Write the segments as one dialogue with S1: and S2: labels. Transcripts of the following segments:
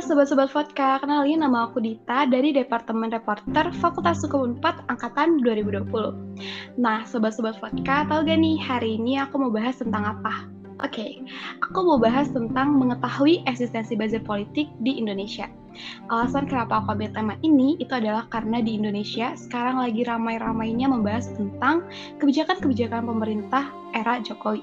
S1: Sobat-Sobat Vodka, kenalin nama aku Dita dari Departemen Reporter Fakultas Hukum 4 Angkatan 2020. Nah, Sobat-Sobat Vodka, tahu gak nih hari ini aku mau bahas tentang apa? Oke, okay, aku mau bahas tentang mengetahui eksistensi buzzer politik di Indonesia. Alasan kenapa aku ambil tema ini itu adalah karena di Indonesia sekarang lagi ramai-ramainya membahas tentang kebijakan-kebijakan pemerintah era Jokowi.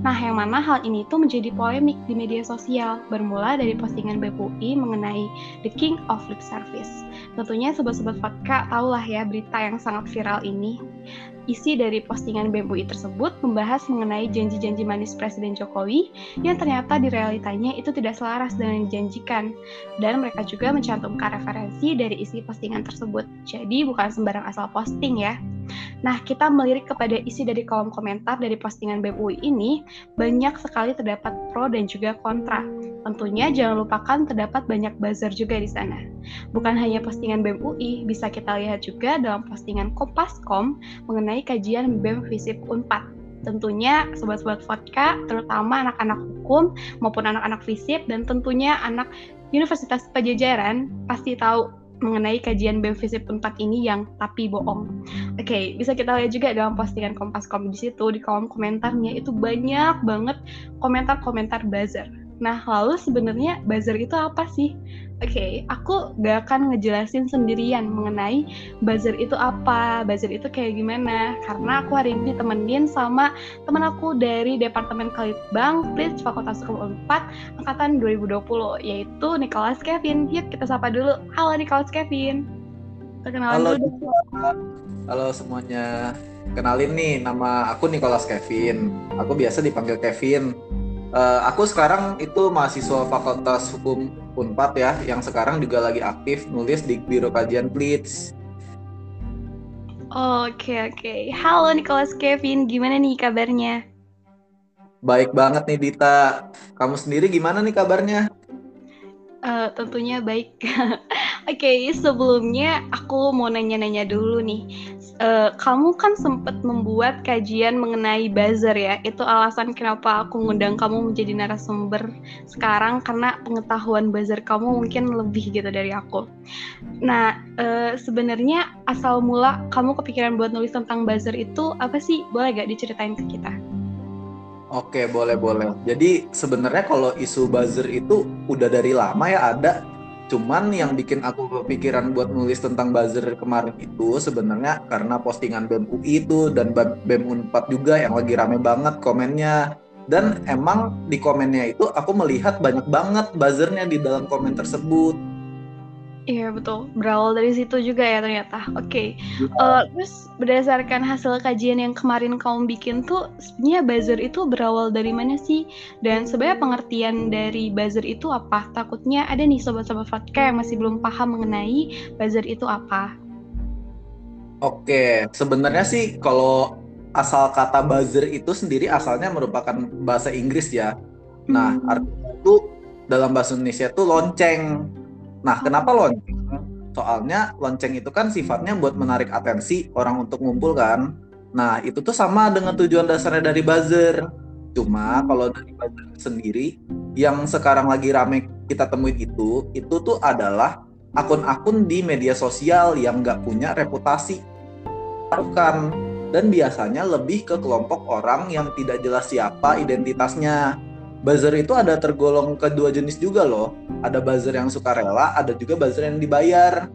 S1: Nah, yang mana hal ini tuh menjadi polemik di media sosial, bermula dari postingan BPUI mengenai The King of Lip Service. Tentunya sobat-sobat vodka tahulah ya berita yang sangat viral ini. Isi dari postingan BMUI tersebut membahas mengenai janji-janji manis Presiden Jokowi yang ternyata di realitanya itu tidak selaras dengan yang dijanjikan. Dan mereka juga mencantumkan referensi dari isi postingan tersebut. Jadi bukan sembarang asal posting ya. Nah, kita melirik kepada isi dari kolom komentar dari postingan BMUI ini, banyak sekali terdapat pro dan juga kontra. Tentunya jangan lupakan terdapat banyak buzzer juga di sana. Bukan hanya postingan BEM bisa kita lihat juga dalam postingan Kompaskom mengenai kajian BEM Visip Unpad. Tentunya sobat-sobat vodka, terutama anak-anak hukum maupun anak-anak FISIP dan tentunya anak Universitas Pajajaran pasti tahu mengenai kajian BEM Visip 4 ini yang tapi bohong. Oke, okay, bisa kita lihat juga dalam postingan Kompaskom di situ di kolom komentarnya itu banyak banget komentar-komentar buzzer Nah, lalu sebenarnya buzzer itu apa sih? Oke, okay, aku gak akan ngejelasin sendirian mengenai buzzer itu apa, buzzer itu kayak gimana. Karena aku hari ini temenin sama temen aku dari Departemen Kalitbang, Blitz Fakultas Hukum 4, Angkatan 2020, yaitu Nicholas Kevin. Yuk kita sapa dulu. Halo Nicholas Kevin.
S2: Perkenalan Halo, dulu. Halo semuanya. Kenalin nih, nama aku Nicholas Kevin. Aku biasa dipanggil Kevin Uh, aku sekarang itu mahasiswa Fakultas Hukum Unpad ya, yang sekarang juga lagi aktif nulis di Biro Kajian Blitz.
S1: Oke oke, halo Nicholas Kevin, gimana nih kabarnya?
S2: Baik banget nih Dita, kamu sendiri gimana nih kabarnya?
S1: Uh, tentunya baik. Oke, okay, sebelumnya aku mau nanya-nanya dulu nih. Uh, kamu kan sempat membuat kajian mengenai buzzer ya. Itu alasan kenapa aku ngundang kamu menjadi narasumber sekarang karena pengetahuan buzzer kamu mungkin lebih gitu dari aku. Nah, uh, sebenarnya asal mula kamu kepikiran buat nulis tentang buzzer itu apa sih? Boleh gak diceritain ke kita?
S2: Oke, boleh boleh. Jadi sebenarnya kalau isu buzzer itu udah dari lama ya ada Cuman yang bikin aku kepikiran buat nulis tentang buzzer kemarin itu sebenarnya karena postingan BEM UI itu dan BEM Unpad juga yang lagi rame banget komennya. Dan emang di komennya itu aku melihat banyak banget buzzernya di dalam komen tersebut
S1: Iya betul, berawal dari situ juga ya ternyata. Oke, okay. uh, eh, terus berdasarkan hasil kajian yang kemarin kamu bikin tuh, sebenarnya buzzer itu berawal dari mana sih? Dan sebenarnya pengertian dari buzzer itu apa? Takutnya ada nih sobat-sobat Fatka yang masih belum paham mengenai buzzer itu apa.
S2: Oke, sebenarnya sih kalau asal kata buzzer itu sendiri asalnya merupakan bahasa Inggris ya. Nah, hmm. artinya itu dalam bahasa Indonesia itu lonceng Nah, kenapa lonceng? Soalnya lonceng itu kan sifatnya buat menarik atensi orang untuk ngumpul kan. Nah, itu tuh sama dengan tujuan dasarnya dari buzzer. Cuma kalau dari buzzer sendiri, yang sekarang lagi rame kita temuin itu, itu tuh adalah akun-akun di media sosial yang nggak punya reputasi. Bukan. Dan biasanya lebih ke kelompok orang yang tidak jelas siapa identitasnya buzzer itu ada tergolong kedua jenis juga loh. Ada buzzer yang sukarela, ada juga buzzer yang dibayar.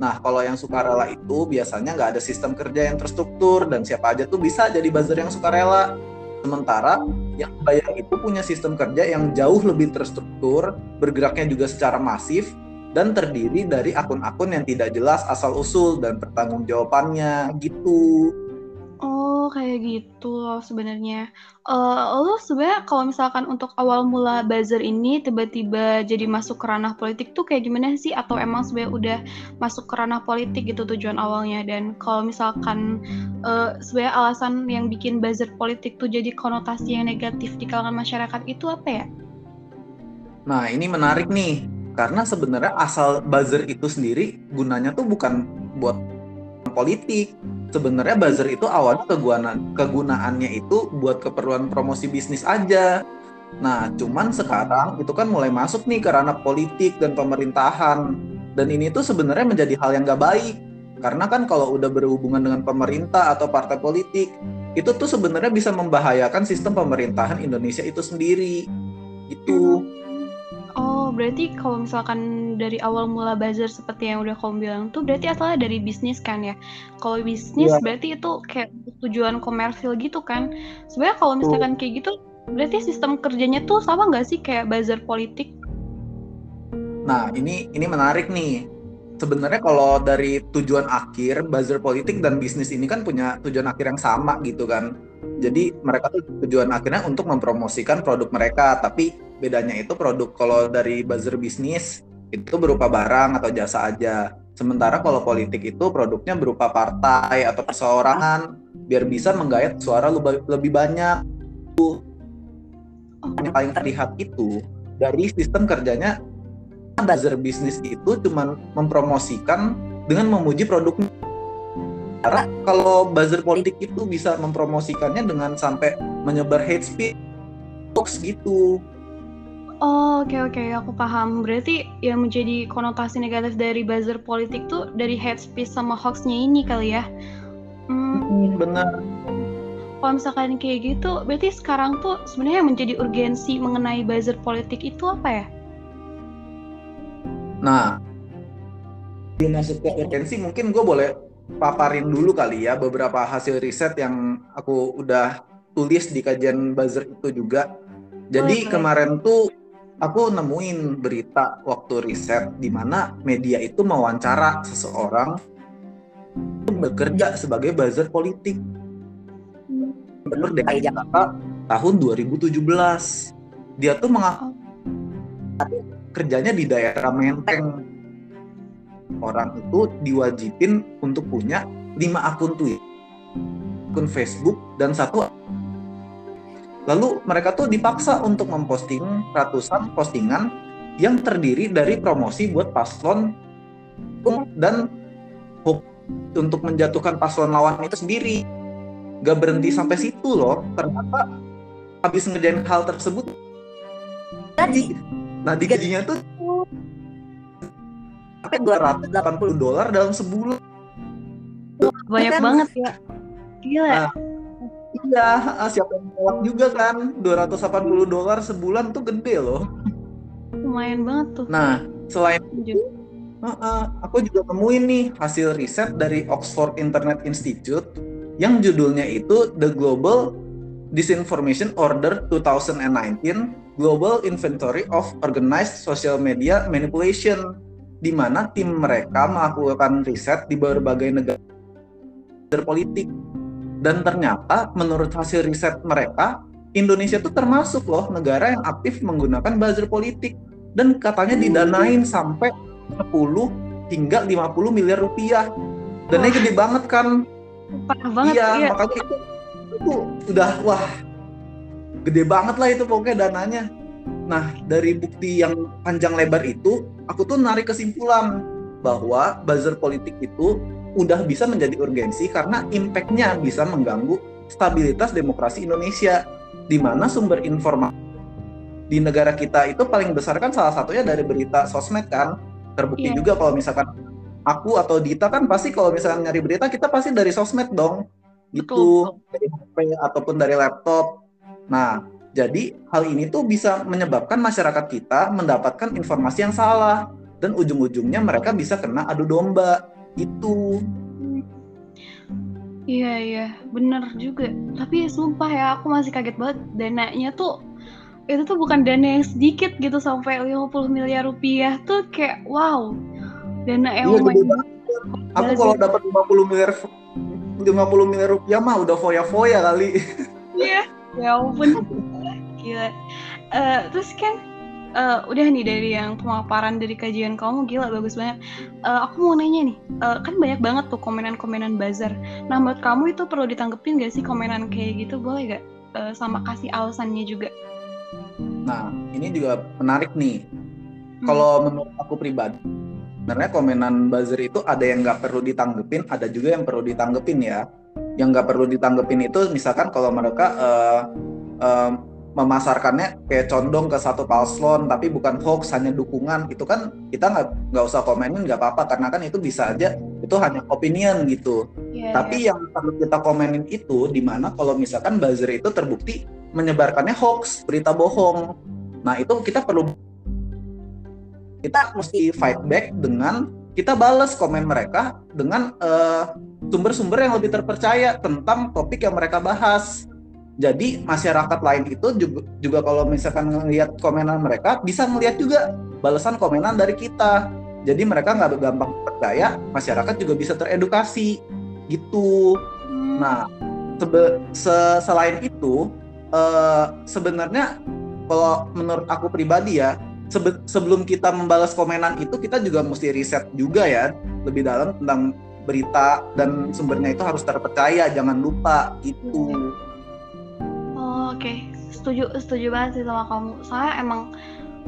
S2: Nah, kalau yang sukarela itu biasanya nggak ada sistem kerja yang terstruktur dan siapa aja tuh bisa jadi buzzer yang sukarela. Sementara yang bayar itu punya sistem kerja yang jauh lebih terstruktur, bergeraknya juga secara masif, dan terdiri dari akun-akun yang tidak jelas asal-usul dan pertanggungjawabannya gitu.
S1: Oh, kayak gitu loh sebenarnya. Uh, lo sebenarnya kalau misalkan untuk awal mula buzzer ini tiba-tiba jadi masuk ke ranah politik tuh kayak gimana sih? Atau emang sebenarnya udah masuk ke ranah politik gitu tujuan awalnya? Dan kalau misalkan uh, sebenarnya alasan yang bikin buzzer politik tuh jadi konotasi yang negatif di kalangan masyarakat itu apa ya?
S2: Nah, ini menarik nih. Karena sebenarnya asal buzzer itu sendiri gunanya tuh bukan buat politik sebenarnya buzzer itu awalnya kegunaan kegunaannya itu buat keperluan promosi bisnis aja. Nah, cuman sekarang itu kan mulai masuk nih ke ranah politik dan pemerintahan. Dan ini tuh sebenarnya menjadi hal yang gak baik. Karena kan kalau udah berhubungan dengan pemerintah atau partai politik, itu tuh sebenarnya bisa membahayakan sistem pemerintahan Indonesia itu sendiri. Itu.
S1: Berarti kalau misalkan dari awal mula buzzer seperti yang udah kamu bilang tuh berarti asalnya dari bisnis kan ya. Kalau bisnis
S2: Iya.
S1: berarti itu kayak tujuan komersil gitu kan. Sebenarnya kalau misalkan kayak gitu berarti sistem kerjanya tuh sama nggak sih kayak buzzer politik?
S2: Nah, ini ini menarik nih. Sebenarnya kalau dari tujuan akhir, buzzer politik dan bisnis ini kan punya tujuan akhir yang sama gitu kan. Jadi mereka tuh tujuan akhirnya untuk mempromosikan produk mereka, tapi bedanya itu produk kalau dari buzzer bisnis itu berupa barang atau jasa aja. Sementara kalau politik itu produknya berupa partai atau perseorangan biar bisa menggayat suara lebih, lebih banyak. Yang paling terlihat itu dari sistem kerjanya buzzer bisnis itu cuma mempromosikan dengan memuji produknya. Karena kalau buzzer politik itu bisa mempromosikannya dengan sampai menyebar hate speech, hoax gitu.
S1: Oh, oke oke, aku paham. Berarti yang menjadi konotasi negatif dari buzzer politik tuh dari hate speech sama hoaxnya ini kali ya. Hmm,
S2: benar.
S1: Kalau misalkan kayak gitu, berarti sekarang tuh sebenarnya yang menjadi urgensi mengenai buzzer politik itu apa ya?
S2: Nah, masuk ke urgensi mungkin gue boleh paparin dulu kali ya beberapa hasil riset yang aku udah tulis di kajian buzzer itu juga. Jadi
S1: boleh.
S2: kemarin tuh aku nemuin berita waktu riset di mana media itu mewawancara seseorang bekerja sebagai buzzer politik. Gubernur DKI Jakarta tahun 2017. Dia tuh mengaku kerjanya di daerah Menteng. Orang itu diwajibin untuk punya 5 akun Twitter, akun Facebook, dan satu Lalu mereka tuh dipaksa untuk memposting ratusan postingan yang terdiri dari promosi buat paslon dan hoax untuk menjatuhkan paslon lawan itu sendiri. Gak berhenti sampai situ loh. Ternyata habis ngerjain hal tersebut gaji. Nah di gajinya tuh sampai 280 dolar dalam sebulan.
S1: Banyak
S2: Kan?
S1: banget ya. Gila.
S2: Nah, Iya, ah, siapa nolak juga kan? 280 dolar sebulan tuh gede loh.
S1: Lumayan banget tuh.
S2: Nah, selain
S1: Lanjut.
S2: Heeh, aku juga nemuin nih hasil riset dari Oxford Internet Institute yang judulnya itu The Global Disinformation Order 2019 Global Inventory of Organized Social Media Manipulation di mana tim mereka melakukan riset di berbagai negara politik dan ternyata menurut hasil riset mereka Indonesia tuh termasuk loh negara yang aktif menggunakan buzzer politik dan katanya didanain sampai 10 hingga 50 miliar rupiah. Dananya
S1: Wah.
S2: gede banget kan?
S1: Parah banget
S2: iya,
S1: iya.
S2: makanya itu, itu udah wah gede banget lah itu pokoknya dananya. Nah, dari bukti yang panjang lebar itu, aku tuh narik kesimpulan bahwa buzzer politik itu udah bisa menjadi urgensi karena impact-nya bisa mengganggu stabilitas demokrasi Indonesia di mana sumber informasi di negara kita itu paling besar kan salah satunya dari berita sosmed kan terbukti
S1: Iya.
S2: juga kalau misalkan aku atau Dita kan pasti kalau misalkan nyari berita kita pasti dari sosmed dong gitu.
S1: Betul,
S2: dari HP ataupun dari laptop. Nah jadi hal ini tuh bisa menyebabkan masyarakat kita mendapatkan informasi yang salah dan ujung-ujungnya mereka bisa kena adu domba itu
S1: Iya iya, bener juga. Tapi sumpah ya, aku masih kaget banget dananya tuh itu tuh bukan dana yang sedikit gitu sampai 50 miliar rupiah tuh kayak wow. Dana yang
S2: Iya, gede banget. aku kalau dapat 50 miliar 50 miliar rupiah mah udah foya-foya kali
S1: Iya, ya ampun. Gila. Eh, terus kan eh, udah nih dari yang pemaparan dari kajian kamu gila bagus banget. Eh, aku mau nanya nih, eh, kan banyak banget tuh komenan-komenan buzzer. Nah, menurut kamu itu perlu ditanggepin gak sih komenan kayak gitu? Boleh gak? Eh, sama kasih alasannya juga.
S2: Nah, ini juga menarik nih.
S1: Hmm.
S2: Kalau menurut aku pribadi, sebenarnya komenan buzzer itu ada yang nggak perlu ditanggepin, ada juga yang perlu ditanggepin ya. Yang nggak perlu ditanggepin itu misalkan kalau mereka eh, eh, memasarkannya kayak condong ke satu paslon tapi bukan hoax hanya dukungan itu kan kita nggak nggak usah komenin nggak apa-apa karena kan itu bisa aja itu hanya opinion gitu yeah, tapi yeah. yang perlu kita komenin itu di mana kalau misalkan buzzer itu terbukti menyebarkannya hoax berita bohong nah itu kita perlu kita mesti fight back dengan kita balas komen mereka dengan sumber eh, sumber-sumber yang lebih terpercaya tentang topik yang mereka bahas. Jadi masyarakat lain itu juga, juga kalau misalkan ngelihat komenan mereka bisa ngelihat juga balasan komenan dari kita. Jadi mereka nggak gampang percaya, masyarakat juga bisa teredukasi gitu. Hmm. Nah, sebe se selain itu uh, sebenarnya kalau menurut aku pribadi ya sebe sebelum kita membalas komenan itu kita juga mesti riset juga ya lebih dalam tentang berita dan sumbernya itu harus terpercaya jangan lupa itu
S1: oh, oke okay. setuju setuju banget sih sama kamu. Soalnya emang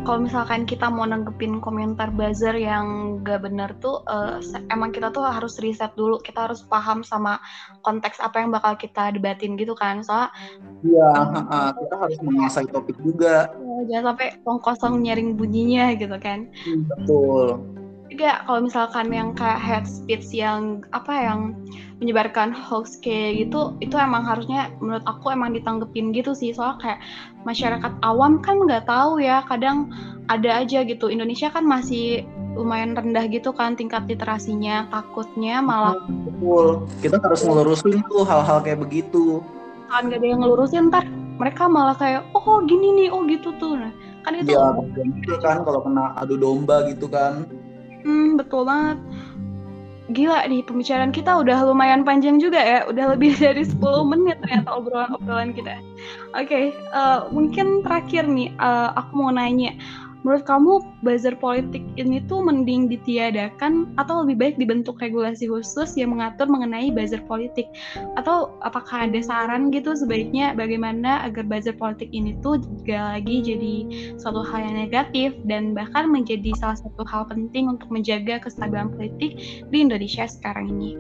S1: kalau misalkan kita mau nanggepin komentar buzzer yang gak bener tuh uh, emang kita tuh harus riset dulu. Kita harus paham sama konteks apa yang bakal kita debatin gitu kan. Soalnya
S2: iya kita harus menguasai topik juga.
S1: Uh, jangan sampai kosong nyaring bunyinya gitu kan.
S2: Hmm, betul
S1: juga kalau misalkan yang kayak head speech yang apa yang menyebarkan hoax kayak gitu itu emang harusnya menurut aku emang ditanggepin gitu sih. Soalnya kayak masyarakat awam kan nggak tahu ya kadang ada aja gitu. Indonesia kan masih lumayan rendah gitu kan tingkat literasinya takutnya malah
S2: betul. Kita harus ngelurusin tuh hal-hal kayak begitu.
S1: Kan gak ada yang ngelurusin ntar mereka malah kayak oh gini nih oh gitu tuh. Nah, kan itu
S2: ya, kan kalau kena adu domba gitu kan
S1: Hmm, betul banget. Gila nih, pembicaraan kita udah lumayan panjang juga ya. Udah lebih dari 10 menit ternyata obrolan-obrolan kita. Oke, okay, uh, eh, mungkin terakhir nih, uh, aku mau nanya menurut kamu buzzer politik ini tuh mending ditiadakan atau lebih baik dibentuk regulasi khusus yang mengatur mengenai buzzer politik atau apakah ada saran gitu sebaiknya bagaimana agar buzzer politik ini tuh gak lagi jadi suatu hal yang negatif dan bahkan menjadi salah satu hal penting untuk menjaga kestabilan politik di Indonesia sekarang ini.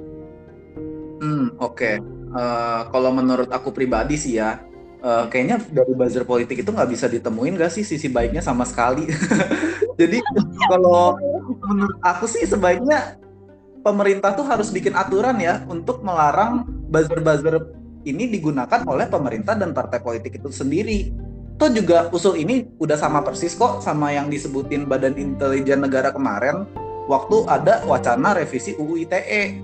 S2: Hmm, oke. Okay. Uh, eh, kalau menurut aku pribadi sih ya, uh, kayaknya dari buzzer politik itu nggak bisa ditemuin gak sih sisi baiknya sama sekali. Jadi kalau menurut aku sih sebaiknya pemerintah tuh harus bikin aturan ya untuk melarang buzzer-buzzer ini digunakan oleh pemerintah dan partai politik itu sendiri. Tuh juga usul ini udah sama persis kok sama yang disebutin Badan Intelijen Negara kemarin waktu ada wacana revisi UU ITE.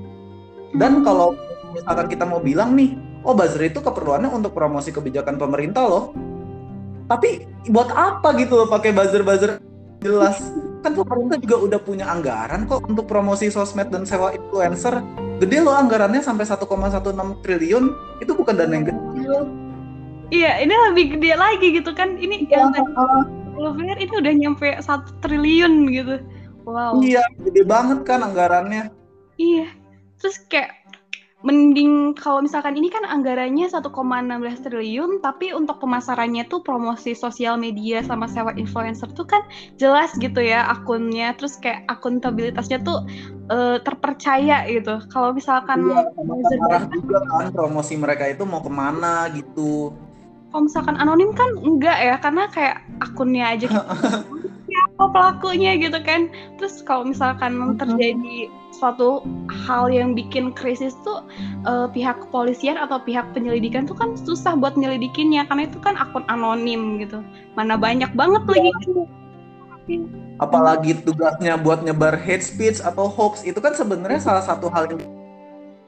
S2: Dan kalau misalkan kita mau bilang nih, oh buzzer itu keperluannya untuk promosi kebijakan pemerintah loh. Tapi buat apa gitu loh pakai buzzer-buzzer jelas? Kan pemerintah juga udah punya anggaran kok untuk promosi sosmed dan sewa influencer. Gede loh anggarannya sampai 1,16 triliun. Itu bukan dana yang kecil.
S1: Iya, ini lebih gede lagi gitu kan. Ini ya, yang uh, ini udah nyampe satu triliun gitu.
S2: Wow. Iya, gede banget kan anggarannya.
S1: Iya. Terus kayak mending kalau misalkan ini kan anggarannya 1,16 triliun tapi untuk pemasarannya tuh promosi sosial media sama sewa influencer tuh kan jelas gitu ya akunnya terus kayak akuntabilitasnya tuh uh, terpercaya gitu kalau misalkan
S2: iya, juga kan promosi mereka itu mau ke mana gitu
S1: kalau misalkan anonim kan enggak ya karena kayak akunnya aja gitu. siapa pelakunya gitu kan. Terus kalau misalkan terjadi suatu hal yang bikin krisis tuh uh, pihak kepolisian atau pihak penyelidikan tuh kan susah buat nyelidikinnya. Karena itu kan akun anonim gitu. Mana banyak banget ya. lagi
S2: apalagi tugasnya buat nyebar hate speech atau hoax itu kan sebenarnya salah satu hal yang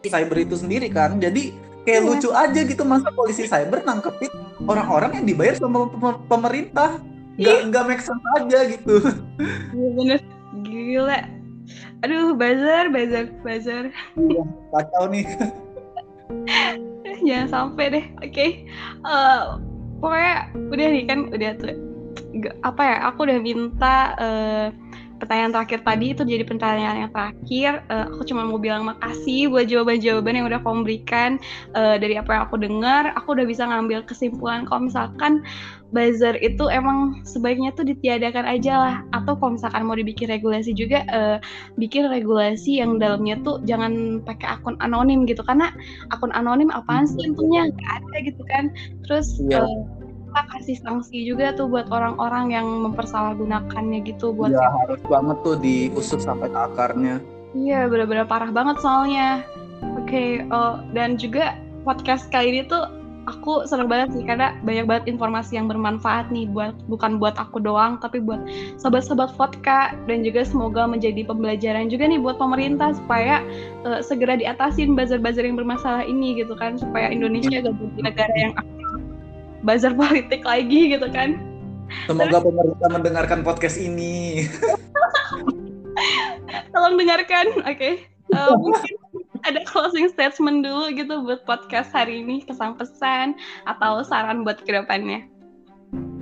S2: cyber itu sendiri kan. Jadi kayak ya. lucu aja gitu masa polisi cyber nangkepin orang-orang yang dibayar sama pemerintah nggak nggak make sense aja gitu.
S1: Iya bener. Gila. Aduh buzzer buzzer buzzer.
S2: Iya, kacau nih.
S1: Jangan sampai deh oke. Okay. uh, eh, pokoknya udah nih kan udah tuh. Apa ya aku udah minta uh, pertanyaan terakhir tadi itu jadi pertanyaan yang terakhir. Uh, aku cuma mau bilang makasih buat jawaban-jawaban yang udah kamu berikan uh, dari apa yang aku dengar. Aku udah bisa ngambil kesimpulan kalau misalkan buzzer itu emang sebaiknya tuh ditiadakan aja lah. Atau kalau misalkan mau dibikin regulasi juga, uh, bikin regulasi yang dalamnya tuh jangan pakai akun anonim gitu. Karena akun anonim apaan sih untungnya nggak ada gitu kan. Terus yeah. Iya. uh, kita kasih sanksi juga tuh buat orang-orang yang mempersalahgunakannya gitu buat
S2: ya, harus banget tuh diusut sampai ke akarnya.
S1: Iya, benar-benar parah banget soalnya. Oke, okay, oh, dan juga podcast kali ini tuh aku senang banget sih karena banyak banget informasi yang bermanfaat nih buat bukan buat aku doang tapi buat sobat-sobat vodka dan juga semoga menjadi pembelajaran juga nih buat pemerintah supaya uh, segera diatasin buzzer-buzzer yang bermasalah ini gitu kan supaya Indonesia gak jadi negara yang buzzer politik lagi gitu kan.
S2: Semoga pemerintah mendengarkan podcast ini.
S1: Tolong dengarkan, oke. Okay. Uh, eh, mungkin ada closing statement dulu gitu buat podcast hari ini, kesan-pesan atau saran buat ke depannya.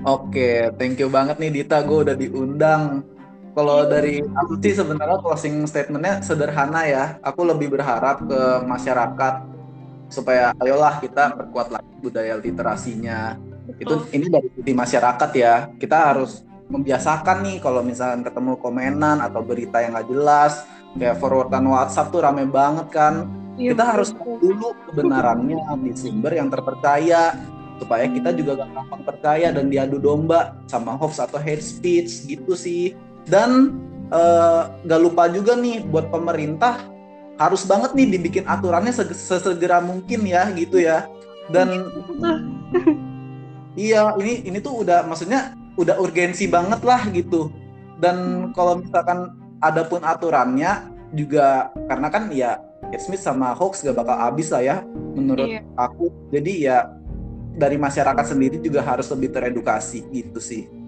S2: Oke, thank you banget nih Dita, gue udah diundang. Kalau dari aku sih sebenarnya closing statementnya sederhana ya. Aku lebih berharap ke masyarakat supaya ayolah kita perkuat lagi budaya literasinya. Betul. Itu ini dari sisi masyarakat ya. Kita harus membiasakan nih kalau misalnya ketemu komenan atau berita yang nggak jelas, kayak forwardan WhatsApp tuh rame banget kan ya, kita betul. harus dulu kebenarannya di sumber yang terpercaya supaya kita juga gak gampang percaya dan diadu domba sama hoax atau hate speech gitu sih dan uh, gak lupa juga nih buat pemerintah harus banget nih dibikin aturannya sesegera mungkin ya gitu ya. Dan iya ini ini tuh udah maksudnya udah urgensi banget lah gitu. Dan kalau misalkan adapun aturannya juga karena kan ya Kate Smith sama hoax gak bakal habis lah ya menurut iya. aku. Jadi ya dari masyarakat sendiri juga harus lebih teredukasi gitu sih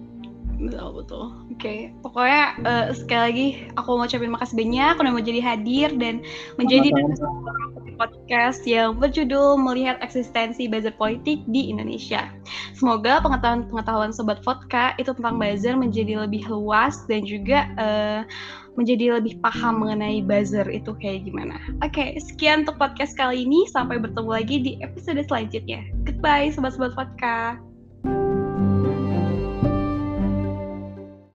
S1: betul betul oke okay. pokoknya uh, sekali lagi aku mau ucapin makasih banyak udah mau jadi hadir dan menjadi podcast yang berjudul melihat eksistensi buzzer politik di Indonesia semoga pengetahuan-pengetahuan sobat vodka itu tentang buzzer menjadi lebih luas dan juga uh, menjadi lebih paham mengenai buzzer itu kayak gimana. Oke, okay, sekian untuk podcast kali ini. Sampai bertemu lagi di episode selanjutnya. Goodbye, sobat-sobat vodka.